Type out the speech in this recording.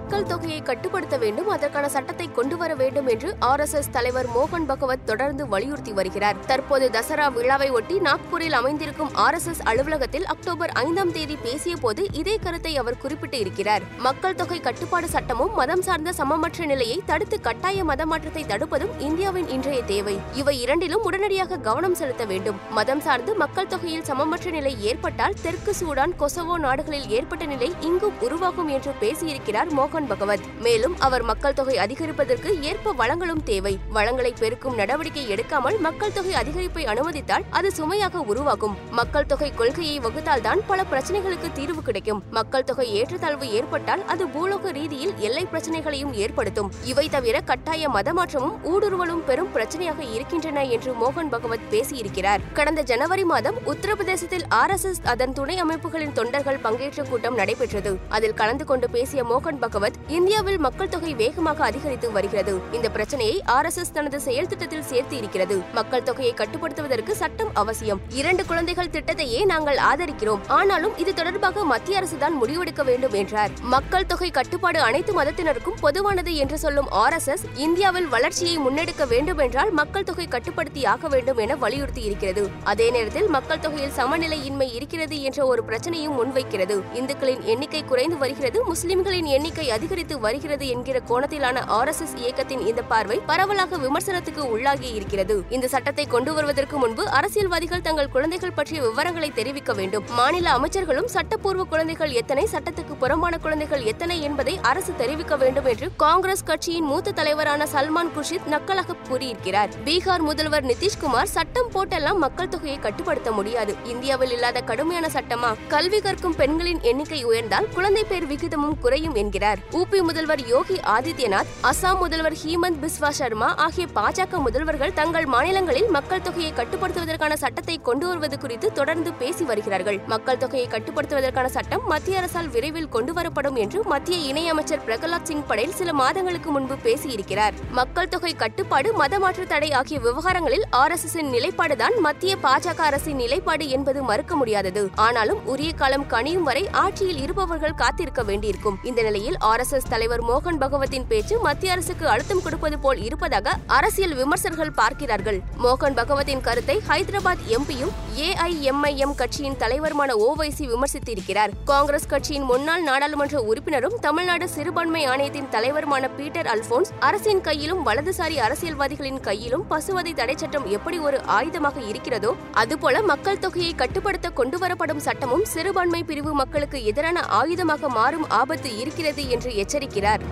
மக்கள் தொகையை கட்டுப்படுத்த வேண்டும் அதற்கான சட்டத்தை கொண்டு வர வேண்டும் என்று ஆர் எஸ் எஸ் தலைவர் மோகன் பகவத் தொடர்ந்து வலியுறுத்தி வருகிறார். தற்போது தசரா விழாவை ஒட்டி நாக்பூரில் அமைந்திருக்கும் ஆர் எஸ் எஸ் அலுவலகத்தில் அக்டோபர் ஐந்தாம் தேதி பேசிய போது இதே கருத்தை அவர் குறிப்பிட்டு இருக்கிறார். மக்கள் தொகை கட்டுப்பாடு சட்டமும் மதம் சார்ந்த சமமற்ற நிலையை தடுத்து கட்டாய மதமாற்றத்தை தடுப்பதும் இந்தியாவின் இன்றைய தேவை. இவை இரண்டிலும் உடனடியாக கவனம் செலுத்த வேண்டும். மதம் சார்ந்து மக்கள் தொகையில் சமமற்ற நிலை ஏற்பட்டால் தெற்கு சூடான் கொசவோ நாடுகளில் ஏற்பட்ட நிலை இங்கும் உருவாகும் என்று பேசியிருக்கிறார் மோகன் மோகன் பகவத். மேலும் அவர் மக்கள் தொகை அதிகரிப்பதற்கு ஏற்ப வளங்களும் தேவை. வளங்களை பெருக்கும் நடவடிக்கை எடுக்காமல் மக்கள் தொகை அதிகரிப்பை அனுமதித்தால் அது சுமையாக உருவாகும். மக்கள் தொகை கொள்கையை வகுத்தால் தான் பல பிரச்சனைகளுக்கு தீர்வு கிடைக்கும். மக்கள் தொகை ஏற்றத்தாழ்வு ஏற்பட்டால் அது பூலோக ரீதியில் எல்லை பிரச்சனைகளையும் ஏற்படுத்தும். இவை தவிர கட்டாய மதமாற்றமும் ஊடுருவலும் பெரும் பிரச்சனையாக இருக்கின்றன என்று மோகன் பகவத் பேசியிருக்கிறார். கடந்த ஜனவரி மாதம் உத்தரப்பிரதேசத்தில் ஆர் அதன் துணை அமைப்புகளின் தொண்டர்கள் பங்கேற்ற கூட்டம் நடைபெற்றது. அதில் கலந்து கொண்டு பேசிய மோகன் பகவத் இந்தியாவில் மக்கள் தொகை வேகமாக அதிகரித்து வருகிறது. இந்த பிரச்சனையை ஆர் எஸ் எஸ் தனது செயல் திட்டத்தில் சேர்த்து இருக்கிறது. மக்கள் தொகையை கட்டுப்படுத்துவதற்கு சட்டம் அவசியம். இரண்டு குழந்தைகள் திட்டத்தையே நாங்கள் ஆதரிக்கிறோம். ஆனாலும் இது தொடர்பாக மத்திய அரசுதான் முடிவெடுக்க வேண்டும் என்றார். மக்கள் தொகை கட்டுப்பாடு அனைத்து மதத்தினருக்கும் பொதுவானது என்று சொல்லும் ஆர் எஸ் எஸ் இந்தியாவில் வளர்ச்சியை முன்னெடுக்க வேண்டும் என்றால் மக்கள் தொகை கட்டுப்படுத்தி ஆக வேண்டும் என வலியுறுத்தி இருக்கிறது. அதே நேரத்தில் மக்கள் தொகையில் சமநிலையின்மை இருக்கிறது என்ற ஒரு பிரச்சனையும் முன்வைக்கிறது. இந்துக்களின் எண்ணிக்கை குறைந்து வருகிறது. முஸ்லிம்களின் எண்ணிக்கை அதிகரித்து வருகிறது என்கிற கோணத்திலான ஆர் எஸ் எஸ் இயக்கத்தின் இந்த பார்வை பரவலாக விமர்சனத்துக்கு உள்ளாகி இருக்கிறது. இந்த சட்டத்தை கொண்டு வருவதற்கு முன்பு அரசியல்வாதிகள் தங்கள் குழந்தைகள் பற்றிய விவரங்களை தெரிவிக்க வேண்டும். மாநில அமைச்சர்களும் சட்டப்பூர்வ குழந்தைகள் எத்தனை சட்டத்துக்கு புறம்பான குழந்தைகள் எத்தனை என்பதை அரசு தெரிவிக்க வேண்டும் என்று காங்கிரஸ் கட்சியின் மூத்த தலைவரான சல்மான் குர்ஷித் நக்கலாக கூறியிருக்கிறார். பீகார் முதல்வர் நிதிஷ்குமார் சட்டம் போட்டெல்லாம் மக்கள் தொகையை கட்டுப்படுத்த முடியாது. இந்தியாவில் இல்லாத கடுமையான சட்டமா? கல்வி கற்கும் பெண்களின் எண்ணிக்கை உயர்ந்தால் குழந்தை பேர் விகிதமும் குறையும் என்கிறார். உபி முதல்வர் யோகி ஆதித்யநாத் அசாம் முதல்வர் ஹீமந்த் பிஸ்வா சர்மா ஆகிய பாஜக முதல்வர்கள் தங்கள் மாநிலங்களில் மக்கள் தொகையை கட்டுப்படுத்துவதற்கான சட்டத்தை கொண்டு வருவது குறித்து தொடர்ந்து பேசி வருகிறார்கள். மக்கள் தொகையை கட்டுப்படுத்துவதற்கான சட்டம் மத்திய அரசால் விரைவில் கொண்டு வரப்படும் என்று மத்திய இணையமைச்சர் பிரகலாத் சிங் படேல் சில மாதங்களுக்கு முன்பு பேசியிருக்கிறார். மக்கள் தொகை கட்டுப்பாடு மதமாற்று தடை ஆகிய விவகாரங்களில் ஆர் எஸ் எஸ் நிலைப்பாடுதான் மத்திய பாஜக அரசின் நிலைப்பாடு என்பது மறுக்க முடியாதது. ஆனாலும் உரிய காலம் கனியும் வரை ஆட்சியில் இருப்பவர்கள் காத்திருக்க வேண்டியிருக்கும். இந்த நிலையில் ஆர் எஸ் எஸ் தலைவர் மோகன் பகவத்தின் பேச்சு மத்திய அரசுக்கு அழுத்தம் கொடுப்பது போல் இருப்பதாக அரசியல் விமர்சகர்கள் பார்க்கிறார்கள். மோகன் பகவத்தின் கருத்தை ஹைதராபாத் எம்பியும் ஏஐஎம்ஐஎம் கட்சியின் தலைவருமான ஓவைசி விமர்சித்திருக்கிறார். காங்கிரஸ் கட்சியின் முன்னாள் நாடாளுமன்ற உறுப்பினரும் தமிழ்நாடு சிறுபான்மை ஆணையத்தின் தலைவருமான பீட்டர் அல்போன்ஸ் அரசின் கையிலும் வலதுசாரி அரசியல்வாதிகளின் கையிலும் பசுவதை தடை சட்டம் எப்படி ஒரு ஆயுதமாக இருக்கிறதோ அதுபோல மக்கள் தொகையை கட்டுப்படுத்த கொண்டுவரப்படும் சட்டமும் சிறுபான்மை பிரிவு மக்களுக்கு எதிரான ஆயுதமாக மாறும் ஆபத்து இருக்கிறது என்று எச்சரிக்கிறார்.